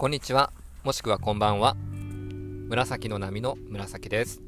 こんにちは、もしくはこんばんは。紫の波の紫です。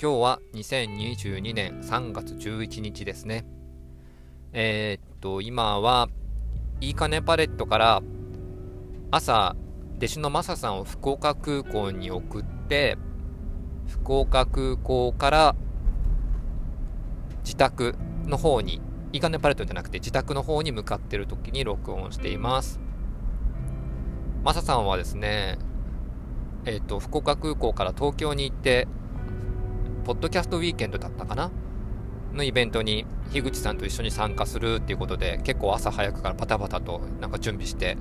今日は2022年3月11日ですね。えー、っと、今は、いいかねパレットから朝、弟子のマサさんを福岡空港に送って、福岡空港から自宅の方に、いいかねパレットじゃなくて自宅の方に向かっている時に録音しています。マサさんはですね、えっ、ー、と、福岡空港から東京に行って、ポッドキャストウィーケンドだったかな？のイベントに樋口さんと一緒に参加するっていうことで結構朝早くからパタパタとなんか準備して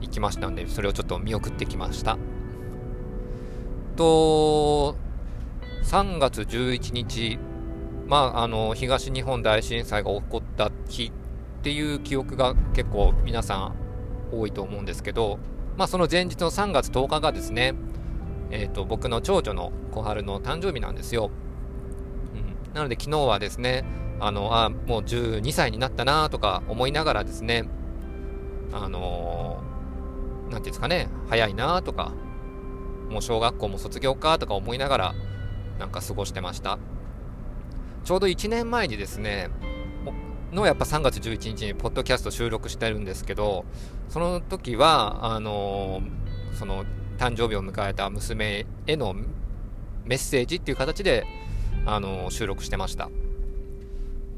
行きましたんでそれをちょっと見送ってきました。と3月11日まああの東日本大震災が起こった日っていう記憶が結構皆さん多いと思うんですけどまあその前日の3月10日がですねえーと、僕の長女の小春の誕生日なんですよ。うん、なので昨日はですね、あのあもう12歳になったなとか思いながらですね、あのー、ていうんですかね、早いなとか、もう小学校も卒業かとか思いながら、なんか過ごしてました。ちょうど1年前にですね、のやっぱ3月11日にポッドキャスト収録してるんですけど、その時は、あのー、その誕生日を迎えた娘へのメッセージっていう形で、あのー、収録してました。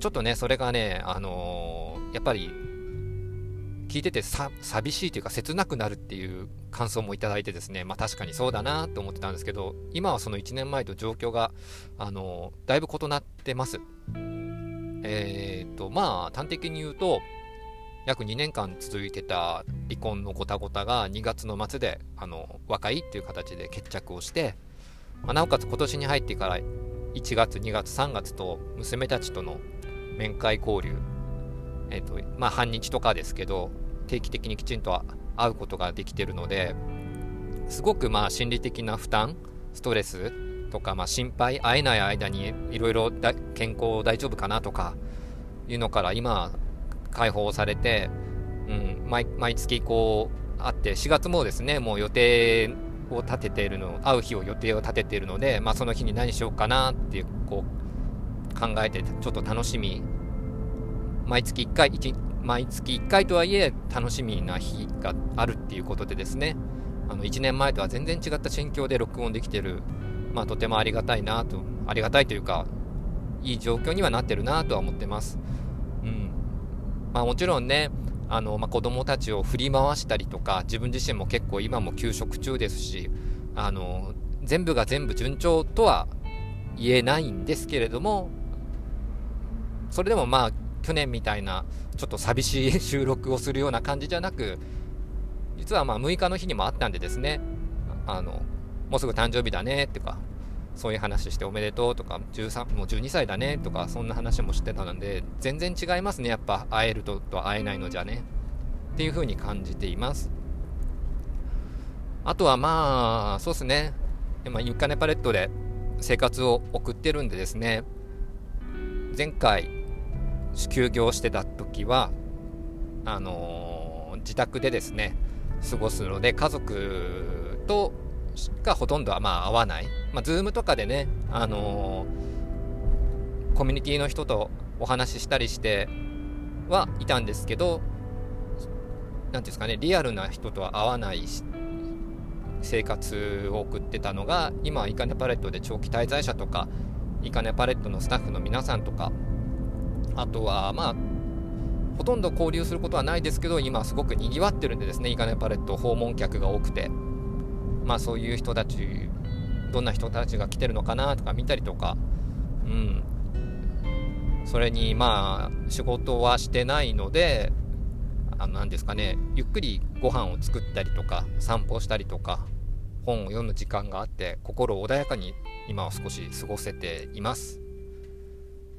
ちょっとね、それがね、あのー、やっぱり、聞いててさ寂しいというか切なくなるっていう感想もいただいてですね、まあ確かにそうだなと思ってたんですけど、今はその1年前と状況が、あの、だいぶ異なってます。えっ、と、まあ端的に言うと、約2年間続いてた離婚のごたごたが2月の末であの和解っていう形で決着をして、まあ、なおかつ今年に入ってから1月2月3月と娘たちとの面会交流、えーとまあ、半日とかですけど定期的にきちんと会うことができてるのですごくまあ心理的な負担ストレスとか、まあ、心配会えない間にいろいろ健康大丈夫かなとかいうのから今解放されて、うん、毎毎月こうあって4月もですねもう予定を立てているの会う日を予定を立てているので、まあ、その日に何しようかなっていうこう考えてちょっと楽しみ。毎月1回毎月1回とはいえ楽しみな日があるっていうことでですね。あの1年前とは全然違った心境で録音できてる、まあ、とてもありがたいなとありがたいというかいい状況にはなってるなとは思ってます。うんまあ、もちろんねあの、まあ、子供たちを振り回したりとか自分自身も結構今も休職中ですしあの全部が全部順調とは言えないんですけれどもそれでもまあ去年みたいなちょっと寂しい収録をするような感じじゃなく実はまあ6日の日にもあったんでですねあのもうすぐ誕生日だねってかそういう話しておめでとうとか、13もう12歳だねとか、そんな話もしてたので、全然違いますね、やっぱ会えるとと会えないのじゃね。っていう風に感じています。あとはまあ、そうですね、今、ユッカネパレットで生活を送ってるんでですね、前回、休業してた時は、あのー、自宅でですね、過ごすので、家族とがほとんどはまあ合わない。まあ、ズームとかでね、あのー、コミュニティの人とお話ししたりしてはいたんですけど、何ていうんですかね、リアルな人とは会わない生活を送ってたのが、今は、イカネパレットで長期滞在者とか、イカネパレットのスタッフの皆さんとか、あとは、まあ、ほとんど交流することはないですけど、今すごく賑わってるんでですね、イカネパレット訪問客が多くて。まあそういう人たちどんな人たちが来てるのかなとか見たりとか。うん。それにまあ仕事はしてないのであの何ですかね。ゆっくりご飯を作ったりとか散歩したりとか本を読む時間があって心穏やかに今は少し過ごせています。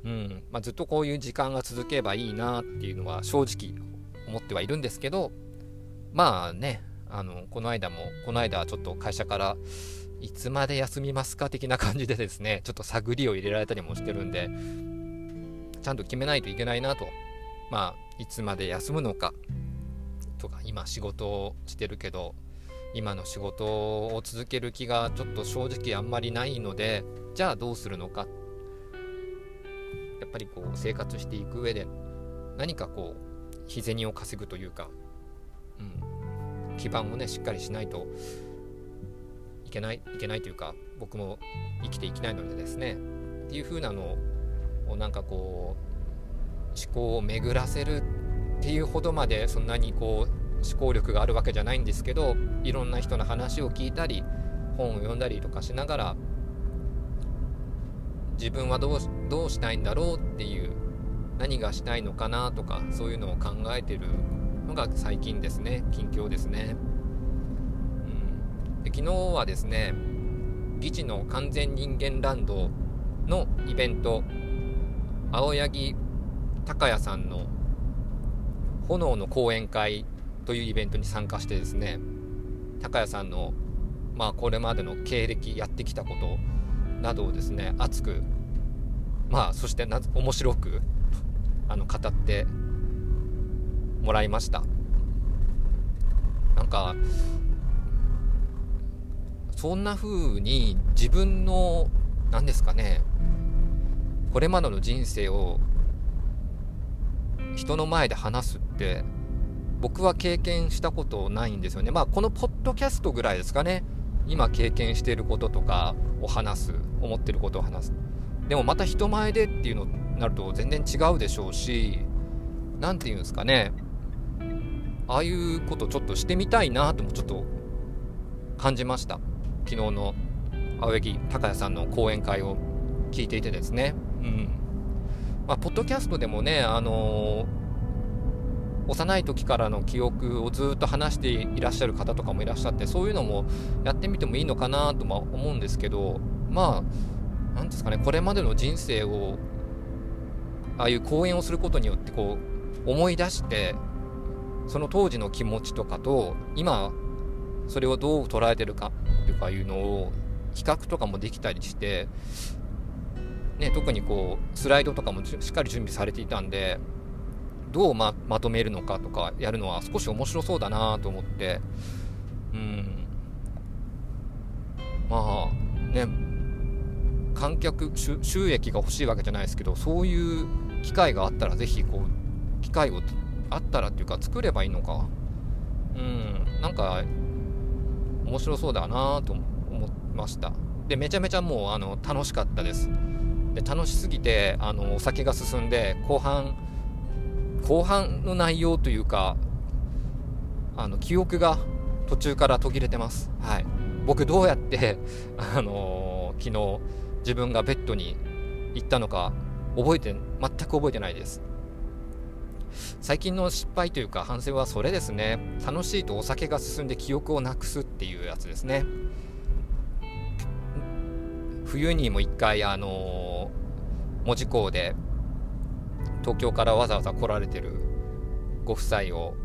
うん。まあ、ずっとこういう時間が続けばいいなっていうのは正直思ってはいるんですけどまあね。あのこの間もこの間はちょっと会社からいつまで休みますか的な感じでですね ちょっと探りを入れられたりもしてるんでちゃんと決めないといけないなと。まあいつまで休むのかとか今仕事をしてるけど今の仕事を続ける気がちょっと正直あんまりないのでじゃあどうするのか。やっぱりこう生活していく上で何かこう日銭を稼ぐというか、うん、基盤をねしっかりしないといけないいけないというか僕も生きていけないのでですねっていう風なのをなんかこう思考を巡らせるっていうほどまでそんなにこう思考力があるわけじゃないんですけどいろんな人の話を聞いたり本を読んだりとかしながら自分はどうどうしたいんだろうっていう何がしたいのかなとかそういうのを考えてるのが最近ですね。近況ですね、うん、で昨日はですね議事の完全人間ランドのイベント青柳高也さんの炎の講演会というイベントに参加してですね高谷さんのまあこれまでの経歴やってきたことなどをですね熱くまあそしてな面白くあの語ってもらいましたなんかそんな風に自分の何ですかねこれまでの人生を人の前で話すって僕は経験したことないんですよね。まあ、このポッドキャストぐらいですかね。今経験していることとかを話す、思ってることを話す。でもまた人前でっていうのになると全然違うでしょうし、何て言うんですかね。ああいうことちょっとしてみたいなともちょっと感じました。昨日の青柳高也さんの講演会を聞いていてですね。うん。まあ、ポッドキャストでもね、あのー幼い時からの記憶をずっと話していらっしゃる方とかもいらっしゃってそういうのもやってみてもいいのかなとも思うんですけどまあ何ですかねこれまでの人生をああいう講演をすることによってこう思い出してその当時の気持ちとかと今それをどう捉えてるかとかいうのを比較とかもできたりして、ね、特にこうスライドとかもしっかり準備されていたんでどうままとめるのかとかやるのは少し面白そうだなと思ってうん。まあね観客収益が欲しいわけじゃないですけどそういう機会があったら是非こう機会をあったらっていうか作ればいいのか。うん。なんか面白そうだなと思いました。でめちゃめちゃもうあの楽しかったです。で楽しすぎてあのお酒が進んで後半後半の内容というかあの記憶が途中から途切れてます。はい、僕どうやって、あのー、昨日自分がベッドに行ったのか覚えて全く覚えてないです。最近の失敗というか反省はそれですね。楽しいとお酒が進んで記憶をなくすっていうやつですね。冬にも一回あの、門司港で東京からわざわざ来られてるご夫妻を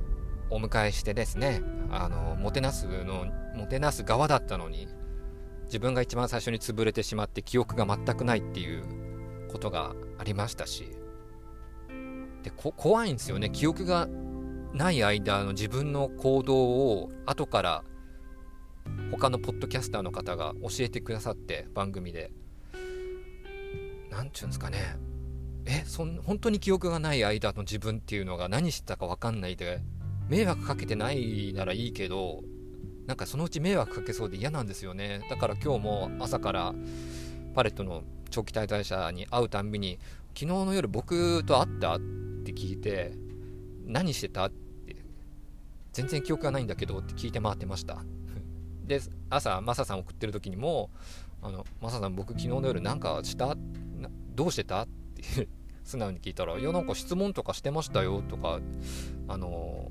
お迎えしてですねあのもてなすのもてなす側だったのに自分が一番最初に潰れてしまって記憶が全くないっていうことがありましたしで怖いんですよね。記憶がない間の自分の行動を後から他のポッドキャスターの方が教えてくださって番組で。何ちゅうんですかね。えそん本当に記憶がない間の自分っていうのが何してたか分かんないで迷惑かけてないならいいけどなんかそのうち迷惑かけそうで嫌なんですよね。だから今日も朝からパレットの長期滞在者に会うたんびに昨日の夜僕と会った聞いて何してた？って。全然記憶がないんだけどって聞いて回ってました。で朝マサさん送ってる時にもあのマサさん僕昨日の夜なんかした？どうしてた？って 素直に聞いたら「いやなんか質問とかしてましたよ」とかあの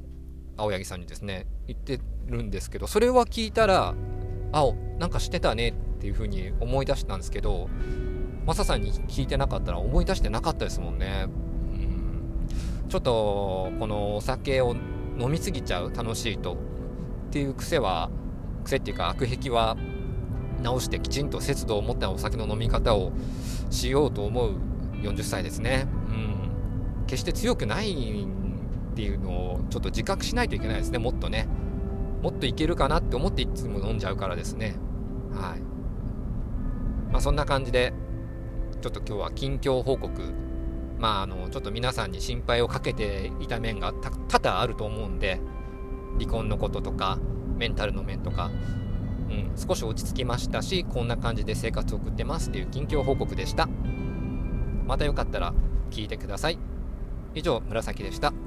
青柳さんにですね言ってるんですけどそれは聞いたら「あなんかしてたね」っていう風に思い出したんですけどマサさんに聞いてなかったら思い出してなかったですもんね。ちょっとこのお酒を飲みすぎちゃう楽しいとっていう癖は癖っていうか悪癖は直してきちんと節度を持ったお酒の飲み方をしようと思う40歳ですね。うん。決して強くないっていうのをちょっと自覚しないといけないですねもっとねもっといけるかなって思っていつも飲んじゃうからですねはいまあそんな感じでちょっと今日は近況報告まああのちょっと皆さんに心配をかけていた面が多々あると思うんで離婚のこととかメンタルの面とか。うん、少し落ち着きましたしこんな感じで生活を送ってますっていう近況報告でした。またよかったら聞いてください。以上紫でした。